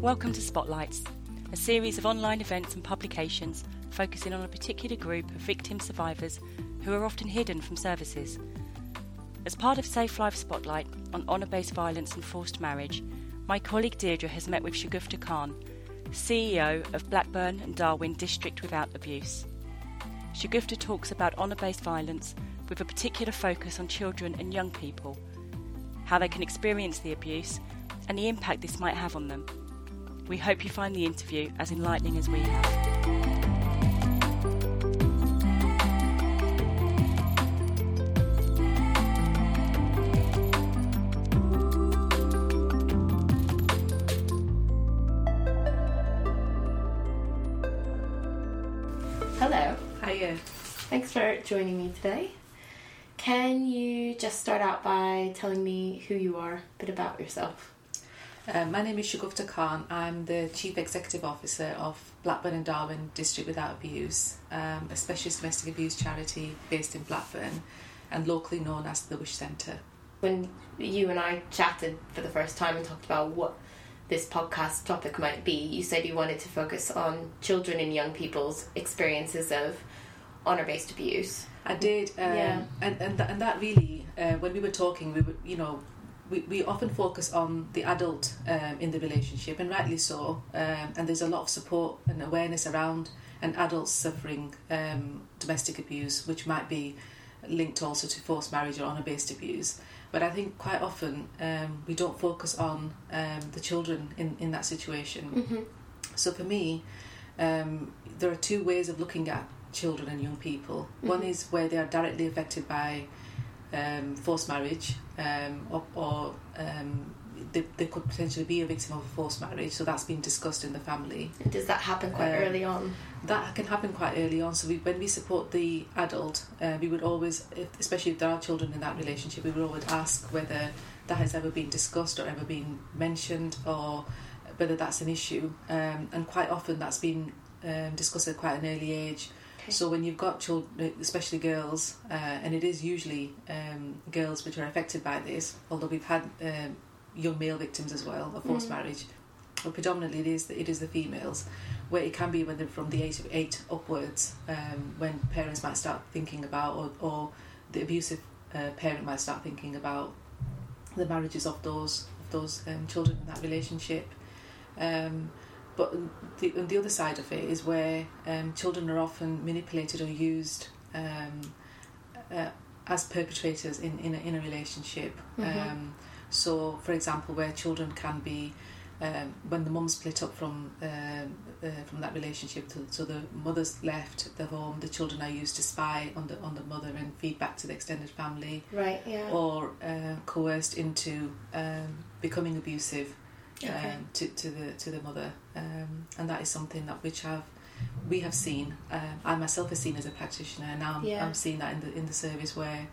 Welcome to Spotlights, a series of online events and publications focusing on a particular group of victim survivors who are often hidden from services. As part of SafeLives Spotlight on honour based violence and forced marriage, my colleague Deirdre has met with Shagufta Khan, CEO of Blackburn and Darwen District Without Abuse. Shagufta talks about honour based violence with a particular focus on children and young people, how they can experience the abuse, and the impact this might have on them. We hope you find the interview as enlightening as we have. Hello. Hiya. Thanks for joining me today. Can you just start out by telling me who you are, a bit about yourself? Um, my name is Shagufta Khan. I'm the Chief Executive Officer of Blackburn and Darwen District Without Abuse, um, a specialist domestic abuse charity based in Blackburn and locally known as the Wish Centre. When you and I chatted for the first time and talked about what this podcast topic might be, you said you wanted to focus on children and young people's experiences of honour based abuse. I did, um, Yeah. and and, th- and that really, uh, when we were talking, we were, you know, we, we often focus on the adult um, in the relationship, and rightly so. Um, and there's a lot of support and awareness around an adult suffering um, domestic abuse, which might be linked also to forced marriage or honour-based abuse. But I think quite often um, we don't focus on um, the children in, in that situation. Mm-hmm. So for me, um, there are two ways of looking at children and young people. One Mhm. is where they are directly affected by um, forced marriage, um, or, or um, they, they could potentially be a victim of a forced marriage. So that's been discussed in the family. Does that happen quite Um, early on? That can happen quite early on. So we, when we support the adult, uh, we would always, if, especially if there are children in that relationship, we would always ask whether that has ever been discussed or ever been mentioned, or whether that's an issue. Um, and quite often that's been um, discussed at quite an early age. Okay. So when you've got children, especially girls, uh, and it is usually um, girls which are affected by this, although we've had um, young male victims as well of forced Mm. marriage, but predominantly it is the, it is the females, where it can be when they're from the age of eight upwards, um, when parents might start thinking about, or, or the abusive uh, parent might start thinking about the marriages of those of those um, children in that relationship. Um, but the, the other side of it is where um, children are often manipulated or used um, uh, as perpetrators in, in, a, in a relationship. Mhm. Um, so, for example, where children can be, um, when the mum split up from um, uh, from that relationship, to, so the mother's left the home, the children are used to spy on the on the mother and feed back to the extended family, Right, yeah. or uh, coerced into um, becoming abusive Okay. um, to, to the to the mother, um, and that is something that which have we have seen. Um, I myself have seen as a practitioner, and now I'm, Yeah. I'm seeing that in the in the service where.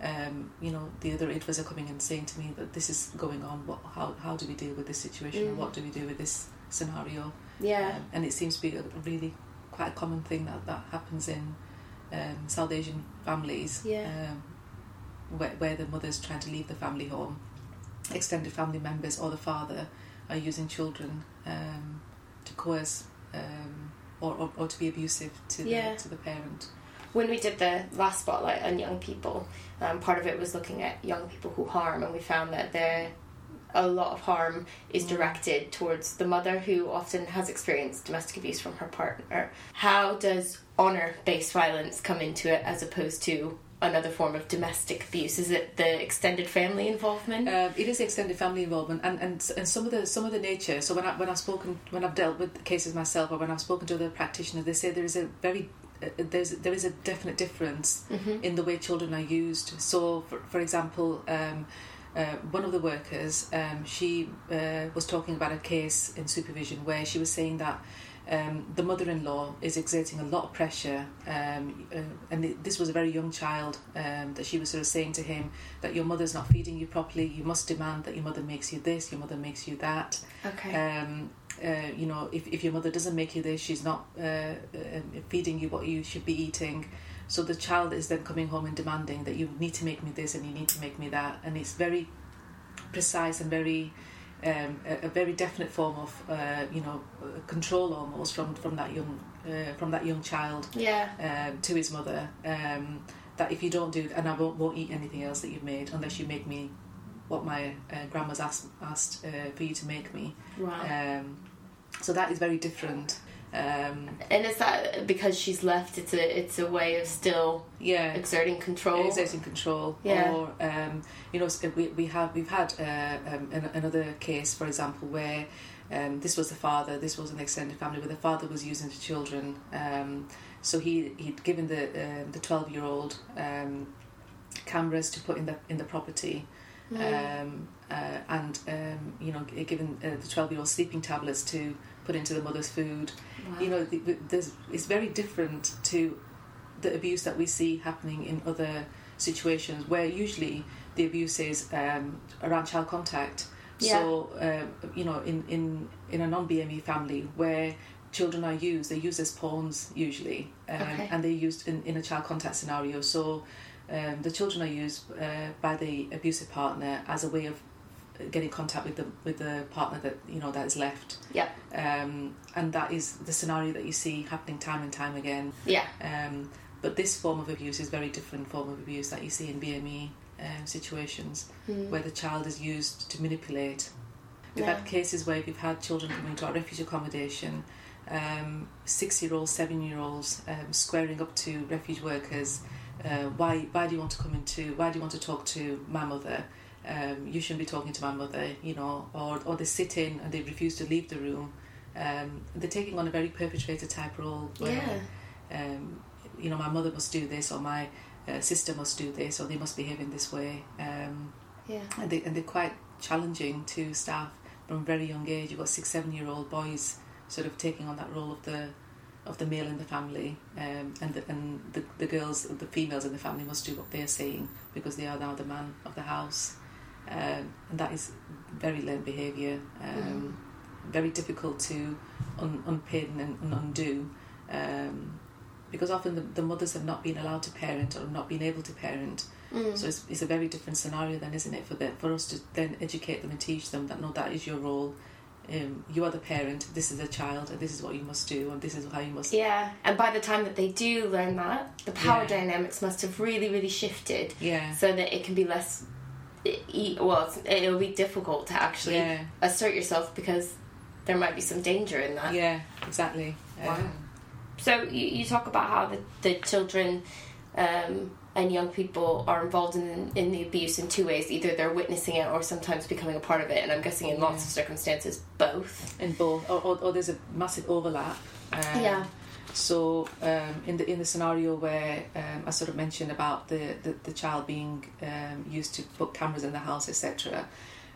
Um, you know, the other IDVAs are coming and saying to me that this is going on. What, how, how do we deal with this situation? Mm. What do we do with this scenario? yeah. Um, and it seems to be a really quite a common thing that, that happens in um, South Asian families Yeah. um, where, where the mother's trying to leave the family home. Extended family members or the father are using children um, to coerce um, or, or, or to be abusive to, Yeah. the, to the parent. when we did the last spotlight on young people, um, part of it was looking at young people who harm, and we found that there a lot of harm is Mm. directed towards the mother who often has experienced domestic abuse from her partner. How does honor based violence come into it as opposed to another form of domestic abuse? Is it the extended family involvement? Um, it is extended family involvement, and, and and some of the some of the nature. So when I when I've spoken when I've dealt with cases myself, or when I've spoken to other practitioners, they say there is a very uh, there's there is a definite difference Mhm. in the way children are used. So, for, for example, um, uh, one of the workers, um, she uh, was talking about a case in supervision where she was saying that um, the mother-in-law is exerting a lot of pressure, um, uh, and th- this was a very young child um, that she was sort of saying to him that your mother's not feeding you properly. You must demand that your mother makes you this, your mother makes you that. Okay. Um, uh, you know, if, if your mother doesn't make you this, she's not uh, uh, feeding you what you should be eating. So the child is then coming home and demanding that you need to make me this and you need to make me that, and it's very precise and very um, a, a very definite form of uh, you know control almost from from that young uh, from that young child Yeah. um, to his mother um, that if you don't do and I won't, won't eat anything else that you've made unless you make me what my uh, grandma's asked asked uh, for you to make me Wow. um, so that is very different um, and is that because she's left? It's a it's a way of still yeah exerting control. exerting control Yeah. or um, you know we, we have we've had uh, um, an, another case for example where um, this was the father this was an extended family where the father was using the children um, so he he'd given the um the 12 year old um, cameras to put in the in the property Mm. um, uh, and um, you know given uh, the 12 year old sleeping tablets to put into the mother's food Wow. you know the, the- there's, it's very different to the abuse that we see happening in other situations where usually the abuse is um, around child contact so um, you know in, in, in a non-BME family where children are used they're used as pawns usually um, Okay. and they're used in, in a child contact scenario so um, the children are used uh, by the abusive partner as a way of getting contact with the with the partner that you know that is left Yep. um, and that is the scenario that you see happening time and time again. Yeah. Um, but this form of abuse is very different form of abuse that you see in BME um, situations Mm. where the child is used to manipulate. We've Yeah. had cases where we've had children coming to our refuge accommodation, um, six-year-olds, seven-year-olds um, squaring up to refuge workers. Uh, why? Why do you want to come into? Why do you want to talk to my mother? Um, you shouldn't be talking to my mother, you know. Or, or they sit in and they refuse to leave the room. Um, they're taking on a very perpetrator type role. Where, Yeah. um, you know, my mother must do this, or my uh, sister must do this, or they must behave in this way. Um, Yeah. and, they, and they're quite challenging to staff from a very young age. You've got six, seven year old boys sort of taking on that role of the of the male in the family, um, and the, and the, the girls, the females in the family must do what they're saying because they are now the man of the house, um, and that is very learned behaviour, um, very difficult to un- unpin and, and undo. Um, because often the, the mothers have not been allowed to parent or not been able to parent, Mm. so it's, it's a very different scenario then, isn't it, for the, for us to then educate them and teach them that no, that is your role. Um, you are the parent. This is a child, and this is what you must do, and this is how you must. Yeah, and by the time that they do learn that, the power Yeah. dynamics must have really, really shifted Yeah. so that it can be less. Well, it'll be difficult to actually Yeah. assert yourself because there might be some danger in that. Yeah. Exactly. Wow. Um, So you, you talk about how the, the children um, and young people are involved in in the abuse in two ways. Either they're witnessing it or sometimes becoming a part of it. And I'm guessing in lots Yeah. of circumstances, both. in both, or, or, or there's a massive overlap. Um, Yeah. So um, in the in the scenario where um, I sort of mentioned about the the, the child being um, used to put cameras in the house, etc.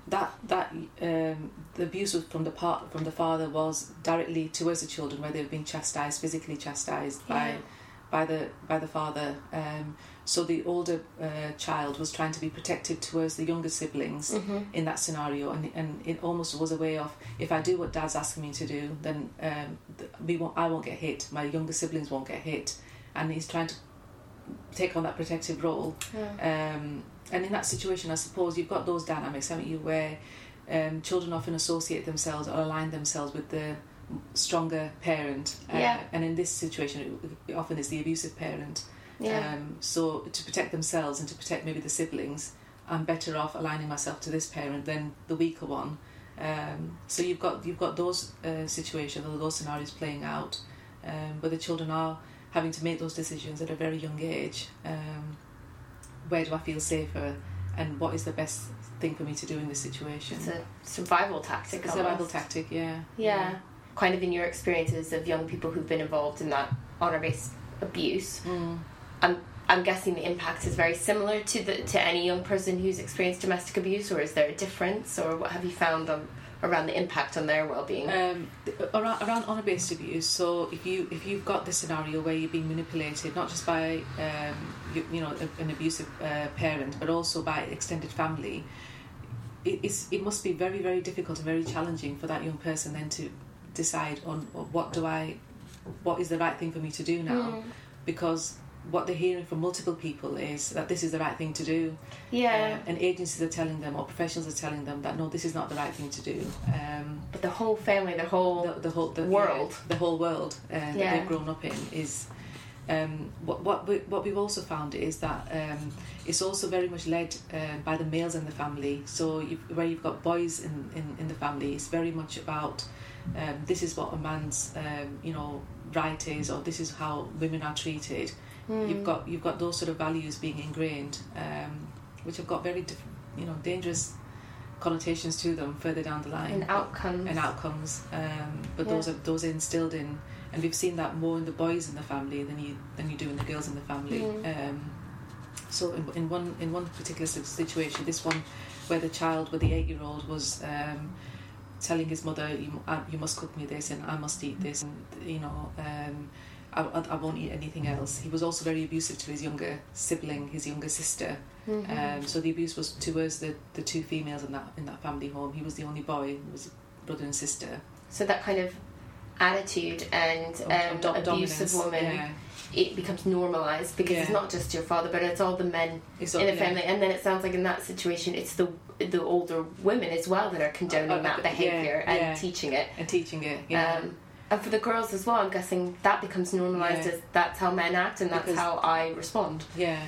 That that um, the abuse was from the part from the father was directly towards the children, where they've been chastised, physically chastised by Yeah. by the by the father. So the older uh, child was trying to be protective towards the younger siblings Mm-hmm. in that scenario, and, and it almost was a way of if I do what Dad's asking me to do, then um, we won't, I won't get hit. My younger siblings won't get hit, and he's trying to take on that protective role. Yeah. Um, and in that situation, I suppose you've got those dynamics, haven't you, where um, children often associate themselves or align themselves with the stronger parent. Uh, Yeah. And in this situation, it, it often is the abusive parent. Yeah. Um, so to protect themselves and to protect maybe the siblings, I'm better off aligning myself to this parent than the weaker one. Um, so you've got you've got those uh, situations or those scenarios playing out, um, where the children are having to make those decisions at a very young age. Um, where do I feel safer, and what is the best thing for me to do in this situation? it's a survival tactic. It's a survival almost. tactic, yeah. Yeah. Kind of in your experiences of young people who've been involved in that honor based abuse. Mm. I'm I'm guessing the impact is very similar to the to any young person who's experienced domestic abuse, or is there a difference, or what have you found on around the impact on their well being? um, around, around honour-based abuse. So if you if you've got the scenario where you're being manipulated, not just by um, you, you know an abusive uh, parent, but also by extended family, it, it's it must be very very difficult and very challenging for that young person then to decide on what do I, what is the right thing for me to do now, Mm. because what they're hearing from multiple people is that this is the right thing to do. Yeah. Uh, and agencies are telling them, or professionals are telling them that no, this is not the right thing to do. Um, but the whole family, the whole the, the whole the, world. yeah, the whole world uh, that Yeah. they've grown up in is. Um, what what we, what we've also found is that um, it's also very much led um, by the males in the family. So you where you've got boys in, in, in the family, it's very much about um, this is what a man's um, you know right is, or this is how women are treated. Hmm. You've got you've got those sort of values being ingrained, um, which have got very diff- you know dangerous connotations to them further down the line and outcomes. and outcomes. Um, but Yeah. those are those are instilled in, and we've seen that more in the boys in the family than you than you do in the girls in the family. Mm. Um, so in, in one in one particular situation, this one where the child, where the eight year old, was. Um, telling his mother you, uh, you must cook me this and I must eat this and you know um, I, I I won't eat anything else he was also very abusive to his younger sibling his younger sister Mhm. um, so the abuse was towards the, the two females in that in that family home. He was the only boy. He was brother and sister. so that kind of attitude and Of- um, of dom- abusive dominance, woman, Yeah. it becomes normalized because it's not just your father, but it's all the men in the yeah. family. And then it sounds like in that situation, it's the the older women as well that are condoning Uh, uh, that yeah, behavior and yeah. teaching it. And teaching it. Yeah. Um, and for the girls as well, I'm guessing that becomes normalized Yeah. as that's how men act and that's Because- how I respond. Yeah.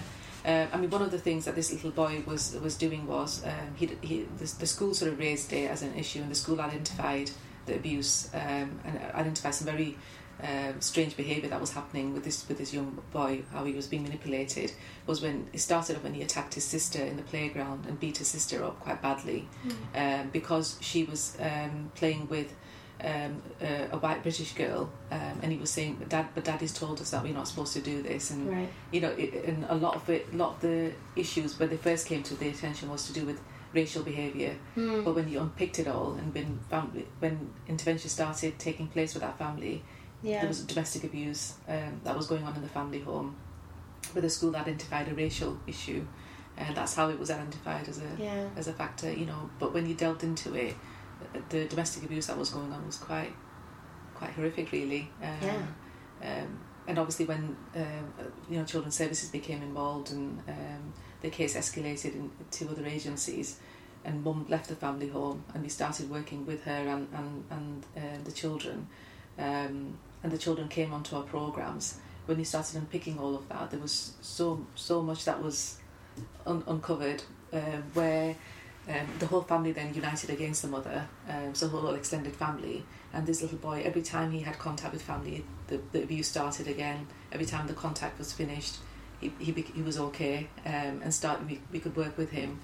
Um, I mean, one of the things that this little boy was was doing was um, he, he the, the school sort of raised it as an issue, and the school identified the abuse um, and identified some very um, strange behaviour that was happening with this with this young boy. How he was being manipulated was when it started off when he attacked his sister in the playground and beat his sister up quite badly um, because she was um, playing with. Um, a, a white British girl, um, and he was saying, "But dad, but daddy's told us that we're not supposed to do this." And Right. you know, it, and a lot of it, a lot of the issues when they first came to the attention was to do with racial behaviour. Hmm. But when you unpicked it all and when family, when intervention started taking place with that family, Yeah. there was domestic abuse um, that was going on in the family home, where the school identified a racial issue, and that's how it was identified as a yeah. as a factor. You know, but when you delved into it, the domestic abuse that was going on was quite quite horrific, really. Um, Yeah. Um, and obviously, when um, you know children's services became involved and um, the case escalated in, to other agencies, and Mum left the family home, and we started working with her and and and uh, the children, um, and the children came onto our programs. When we started unpicking all of that, there was so so much that was un- uncovered, um, where um, the whole family then united against the mother, um, so the whole extended family. And this little boy, every time he had contact with family, the, the abuse started again. Every time the contact was finished, he, he, he was okay um, and start, we, we could work with him.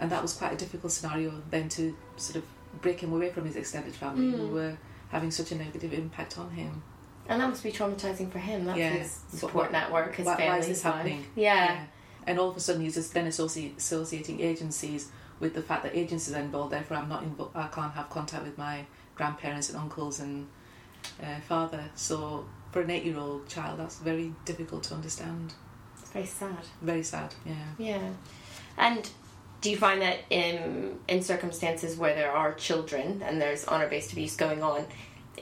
And that was quite a difficult scenario then to sort of break him away from his extended family who Mm. were having such a negative impact on him. And that must be traumatizing for him. That's Yeah. his support what- network, his why- family. why is this happening? Yeah. And all of a sudden, he's just then associ- associating agencies with the fact that agencies are involved. Therefore, I'm not involved. I can't have contact with my grandparents and uncles and uh, father. So, for an eight-year-old child, that's very difficult to understand. It's very sad. Very sad. Yeah. Yeah. And do you find that in in circumstances where there are children and there's honor based abuse going on,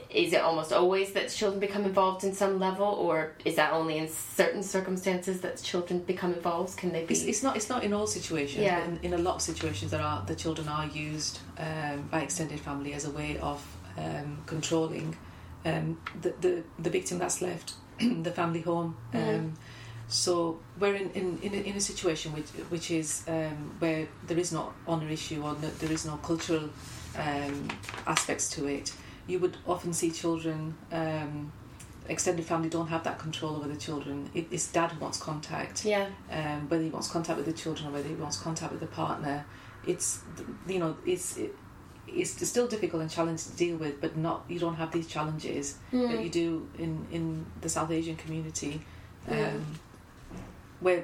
is it almost always that children become involved in some level, or is that only in certain circumstances that children become involved? Can they be? It's, it's not. It's not in all situations. Yeah. In, in a lot of situations, there are the children are used um, by extended family as a way of um, controlling um, the, the the victim that's left, the family home. Um, Mhm. So we're in in, in, a, in a situation which which is um, where there is no honour issue or no, there is no cultural um, aspects to it. You would often see children. Um, extended family don't have that control over the children. It, it's dad who wants contact yeah. um, whether he wants contact with the children or whether he wants contact with the partner. It's you know it's it, it's still difficult and challenging to deal with, but not you don't have these challenges that Mm. you do in in the South Asian community, um, Yeah. where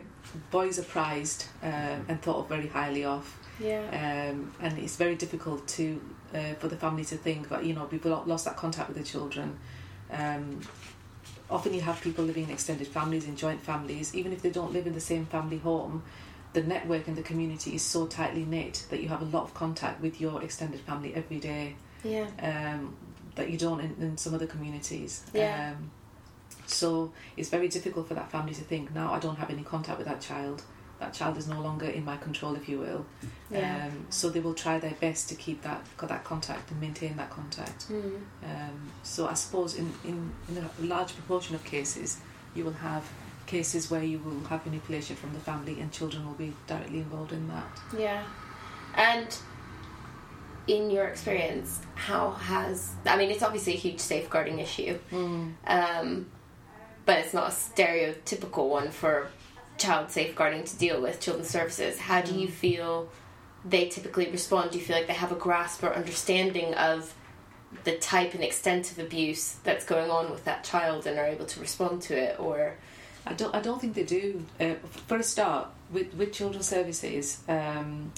boys are prized um, and thought of very highly of, Yeah. um, and it's very difficult to uh, for the family to think that you know we've lost that contact with the children. Um, often you have people living in extended families, in joint families, even if they don't live in the same family home. The network in the community is so tightly knit that you have a lot of contact with your extended family every day Yeah. um, that you don't in, in some other communities. Yeah. Um, So it's very difficult for that family to think, now I don't have any contact with that child. That child is no longer in my control, if you will. Yeah. Um, so they will try their best to keep that got that contact and maintain that contact. Mm. Um, so I suppose in, in, in a large proportion of cases, you will have cases where you will have manipulation from the family and children will be directly involved in that. Yeah. And in your experience, how has I mean it's obviously a huge safeguarding issue. Um, but it's not a stereotypical one for child safeguarding to deal with children's services. How do you feel they typically respond? Do you feel like they have a grasp or understanding of the type and extent of abuse that's going on with that child and are able to respond to it or I don't. I don't think they do. Uh, for a start, with with children's services, um,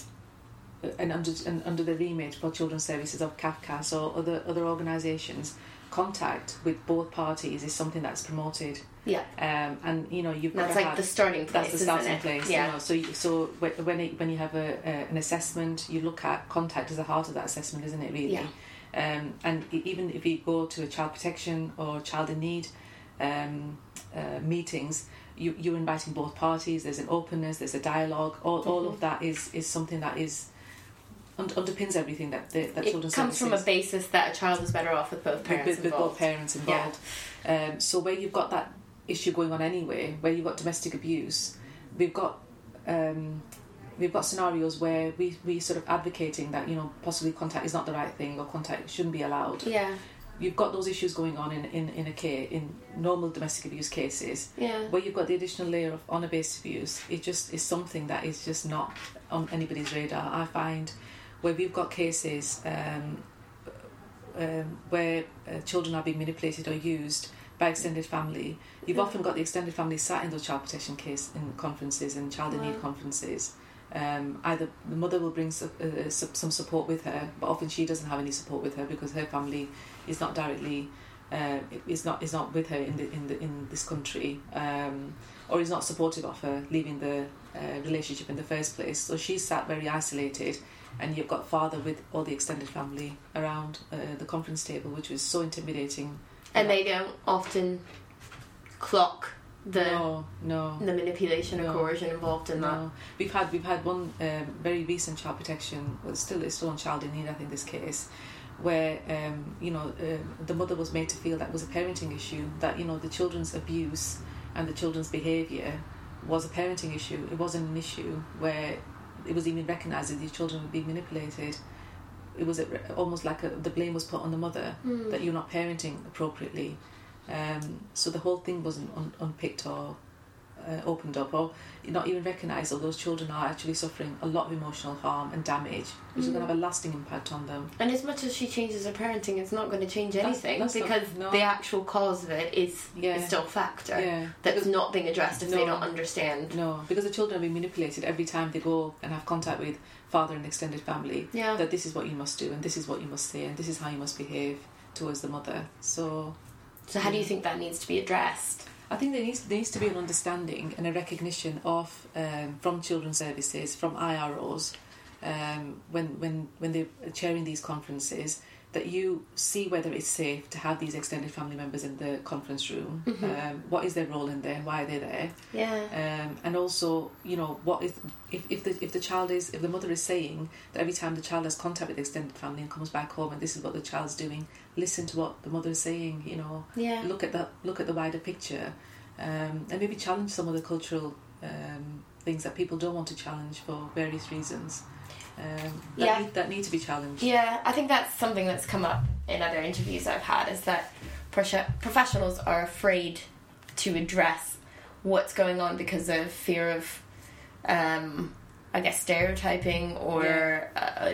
and under and under the remit for children's services of CAFCASS or other other organisations, contact with both parties is something that's promoted. yeah Um, and you know you've that's like have, the starting place that's the starting place. yeah You know, so you, so when when, it, when you have a, a an assessment, you look at contact as the heart of that assessment, isn't it? Really. Yeah. Um, and even if you go to a child protection or child in need um, uh, meetings, you, you're inviting both parties. There's an openness. There's a dialogue. All, all Mm-hmm. of that is is something that is un- underpins everything that the, that it children's comes from a services- basis that a child is better off with both parents with, with both involved. parents involved. Um, so where you've got that issue going on anyway, where you've got domestic abuse, we've got um, we've got scenarios where we we sort of advocating that you know possibly contact is not the right thing or contact shouldn't be allowed. yeah You've got those issues going on in in in a case in normal domestic abuse cases. yeah Where you've got the additional layer of honour-based abuse, it just is something that is just not on anybody's radar. I find where we've got cases um, um, where uh, children are being manipulated or used by extended family. You've Mhm. often got the extended family sat in those child protection case in conferences and child in Wow. need conferences. Um, either the mother will bring su- uh, su- some support with her, but often she doesn't have any support with her because her family is not directly uh, is not is not with her in the in the in this country, um, or is not supportive of her leaving the uh, relationship in the first place. So she's sat very isolated, and you've got father with all the extended family around uh, the conference table, which was so intimidating. and they don't often clock the no, no. the manipulation No. or coercion involved in that we've had we've had one um, very recent child protection. Well, still it's still on child in need. I think this case, where um, you know uh, the mother was made to feel that was a parenting issue. That you know the children's abuse and the children's behaviour was a parenting issue. It wasn't an issue where it was even recognised that these children were being manipulated. It was almost like a, the blame was put on the mother Mm. that you're not parenting appropriately. Um, so the whole thing wasn't un- unpicked or uh, opened up, or not even recognised that those children are actually suffering a lot of emotional harm and damage, which is going to have a lasting impact on them. And as much as she changes her parenting, it's not going to change anything that's not- because no. the actual cause of it is, Yeah. is still a factor Yeah, that's not being addressed if they don't understand. no, because the children are being manipulated every time they go and have contact with father and extended family. Yeah. That this is what you must do, and this is what you must say, and this is how you must behave towards the mother. So So how do you think that needs to be addressed? I think there needs there needs to be an understanding and a recognition of um, from children's services, from IROs, um, when when when they're chairing these conferences, that you see whether it's safe to have these extended family members in the conference room. Um, what is their role in there? Why are they there? Yeah. Um, and also, you know, what is if, if the if the child is if the mother is saying that every time the child has contact with the extended family and comes back home and this is what the child's doing, listen to what the mother is saying. You know, Yeah. look at the look at the wider picture, um, and maybe challenge some of the cultural um, things that people don't want to challenge for various reasons. Um, that, Yeah. need, that need to be challenged. Yeah, I think that's something that's come up in other interviews I've had is that prof- professionals are afraid to address what's going on because of fear of, um, I guess, stereotyping or uh,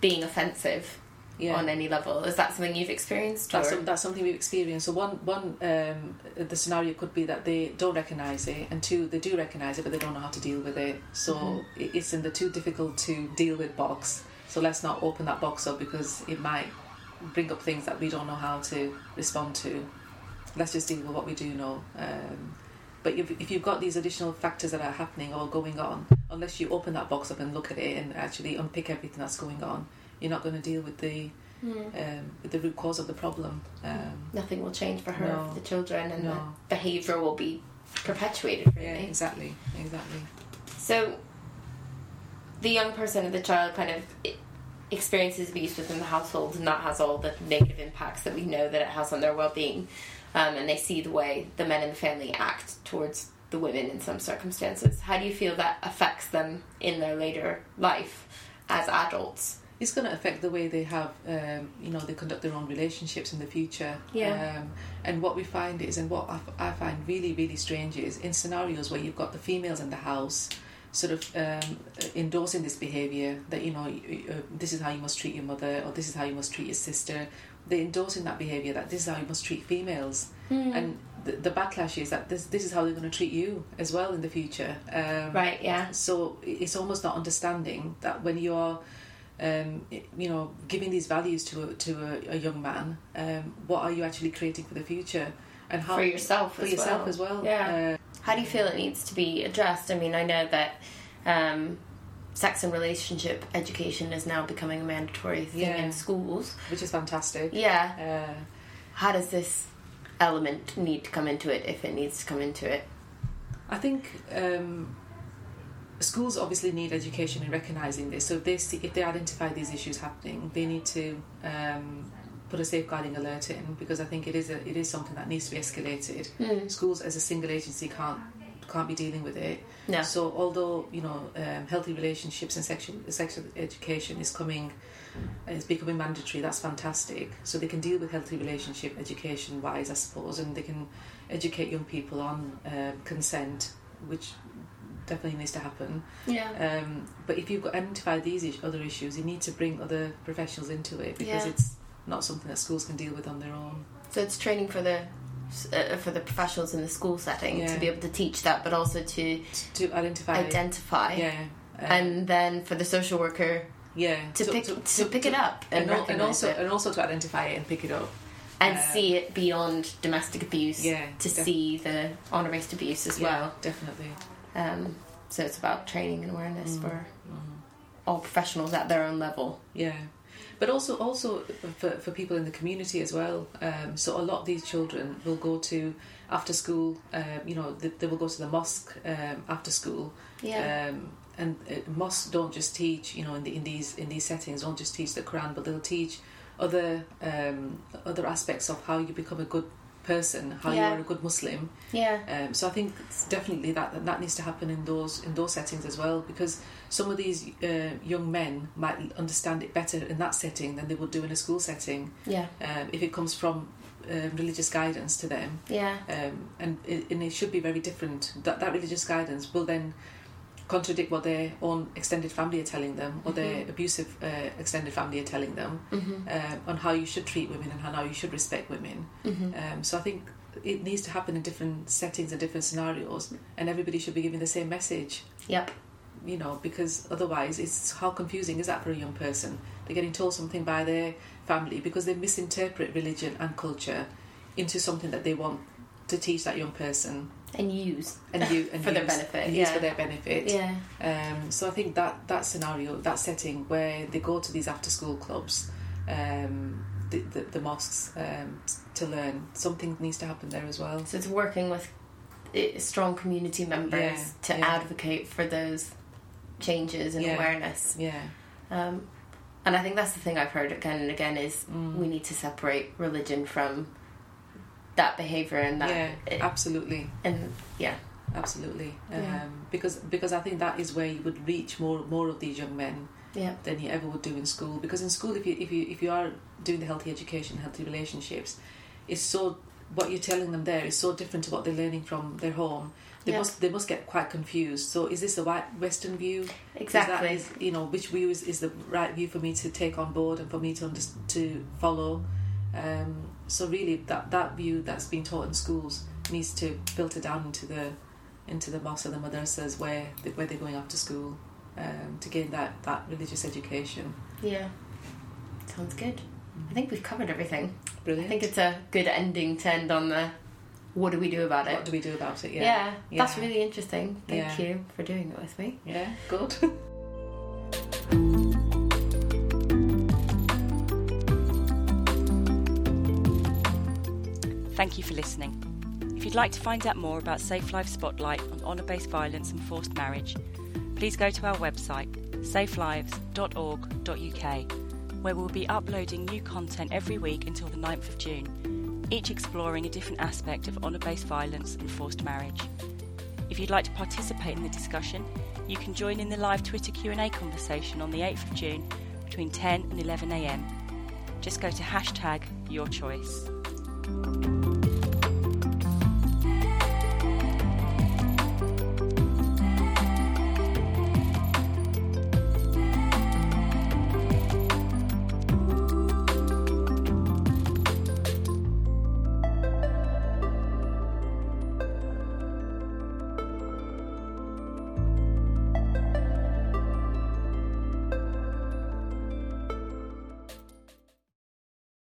being offensive Yeah. on any level. Is that something you've experienced? That's, some, that's something we've experienced. So one, one, um, the scenario could be that they don't recognise it, and two, they do recognise it, but they don't know how to deal with it. So Mm-hmm. it's in the too difficult to deal with box. So let's not open that box up because it might bring up things that we don't know how to respond to. Let's just deal with what we do know. Um, but if, if you've got these additional factors that are happening or going on, unless you open that box up and look at it and actually unpick everything that's going on, you're not going to deal with the um, with the root cause of the problem. Um, Nothing will change for her, No. for the children, and No. the behaviour will be perpetuated, yeah, exactly, exactly. So, the young person or the child kind of experiences abuse within the household, and that has all the negative impacts that we know that it has on their well-being. Um, and they see the way the men in the family act towards the women in some circumstances. How do you feel that affects them in their later life as adults? It's going to affect the way they have, um, you know, they conduct their own relationships in the future. Yeah. Um, and what we find is, and what I, f- I find really, really strange is, in scenarios where you've got the females in the house, sort of um, endorsing this behaviour that you know, uh, this is how you must treat your mother, or this is how you must treat your sister. They're endorsing that behaviour that this is how you must treat females, and the, the backlash is that this this is how they're going to treat you as well in the future. Um, Right, yeah. so it's almost not understanding that when you're um, you know giving these values to a, to a, a young man um, what are you actually creating for the future and how For yourself for as yourself well. as well Yeah. Uh, How do you feel it needs to be addressed? I mean, I know that um, sex and relationship education is now becoming a mandatory thing Yeah. in schools. which is fantastic Yeah. uh, How does this element need to come into it if it needs to come into it? I think um, schools obviously need education in recognizing this. So if they see, if they identify these issues happening, they need to um, put a safeguarding alert in because I think it is a, it is something that needs to be escalated. Mm. Schools as a single agency can't can't be dealing with it. No. So although you know um, healthy relationships and sexual sexual education is coming is becoming mandatory, that's fantastic. So they can deal with healthy relationship education wise, I suppose, and they can educate young people on um, consent, which definitely needs to happen. Yeah. Um, but if you've got identified these is- other issues, you need to bring other professionals into it because Yeah. it's not something that schools can deal with on their own. So it's training for the uh, for the professionals in the school setting Yeah. to be able to teach that, but also to To identify, identify, yeah, um, and then for the social worker yeah, to pick to, pick it up and, and, and also it. and also to identify it and pick it up. and Uh, see it beyond domestic abuse Yeah, to def- see the honour based abuse as Yeah, well. definitely. Um, so it's about training and awareness Mm. for Mhm. all professionals at their own level. Yeah, but also also for, for people in the community as well. Um, so a lot of these children will go to after school. Um, you know, they, they will go to the mosque um, after school. Yeah. Um, and uh, mosques don't just teach, you know, in, the, in these in these settings, don't just teach the Quran, but they'll teach other um, other aspects of how you become a good person, how Yeah. you are a good Muslim. yeah. Um, so I think it's definitely that that needs to happen in those in those settings as well because some of these uh, young men might understand it better in that setting than they would do in a school setting Yeah. um, if it comes from um, religious guidance to them Yeah. um, and it, and it should be very different that that religious guidance will then contradict what their own extended family are telling them or their Mhm. abusive uh, extended family are telling them hmm um, on how you should treat women and how you should respect women hmm um, so I think it needs to happen in different settings and different scenarios, and everybody should be giving the same message. Yep. You know, because otherwise, it's how confusing is that for a young person? They're getting told something by their family because they misinterpret religion and culture into something that they want to teach that young person And use. and you and For their benefit, use yeah. for their benefit. Yeah. Um, so I think that that scenario, that setting where they go to these after school clubs, um, the, the, the mosques um, to learn, something needs to happen there as well. So it's working with uh, strong community members Yeah, to yeah. advocate for those changes and Yeah. awareness. Yeah. Um, and I think that's the thing I've heard again and again is Mm. we need to separate religion from that behaviour and that yeah, it- absolutely, and yeah absolutely. Yeah. Um, because because I think that is where you would reach more more of these young men yeah than you ever would do in school. Because in school, if you if you if you are doing the healthy education, healthy relationships, it's so what you're telling them there is so different to what they're learning from their home. They Yeah. must they must get quite confused. So is this the white Western view? Is that- exactly is- you know which view is, is the right view for me to take on board and for me to under, to follow. Um, so really, that that view that's being taught in schools needs to filter down into the into the mosques and the madrasas where they, where they're going after school um, to gain that that religious education. yeah sounds good I think we've covered everything Brilliant. I think it's a good ending to end on the what do we do about it? what do we do about it? yeah, Yeah. that's really interesting thank Yeah. you for doing it with me Yeah. Good. Thank you for listening. If you'd like to find out more about SafeLives Spotlight on honour based violence and forced marriage, please go to our website safelives.org.uk, where we'll be uploading new content every week until the 9th of June, each exploring a different aspect of honour based violence and forced marriage. If you'd like to participate in the discussion, you can join in the live Twitter Q&A conversation on the 8th of June between 10 and 11am. Just go to hashtag your choice.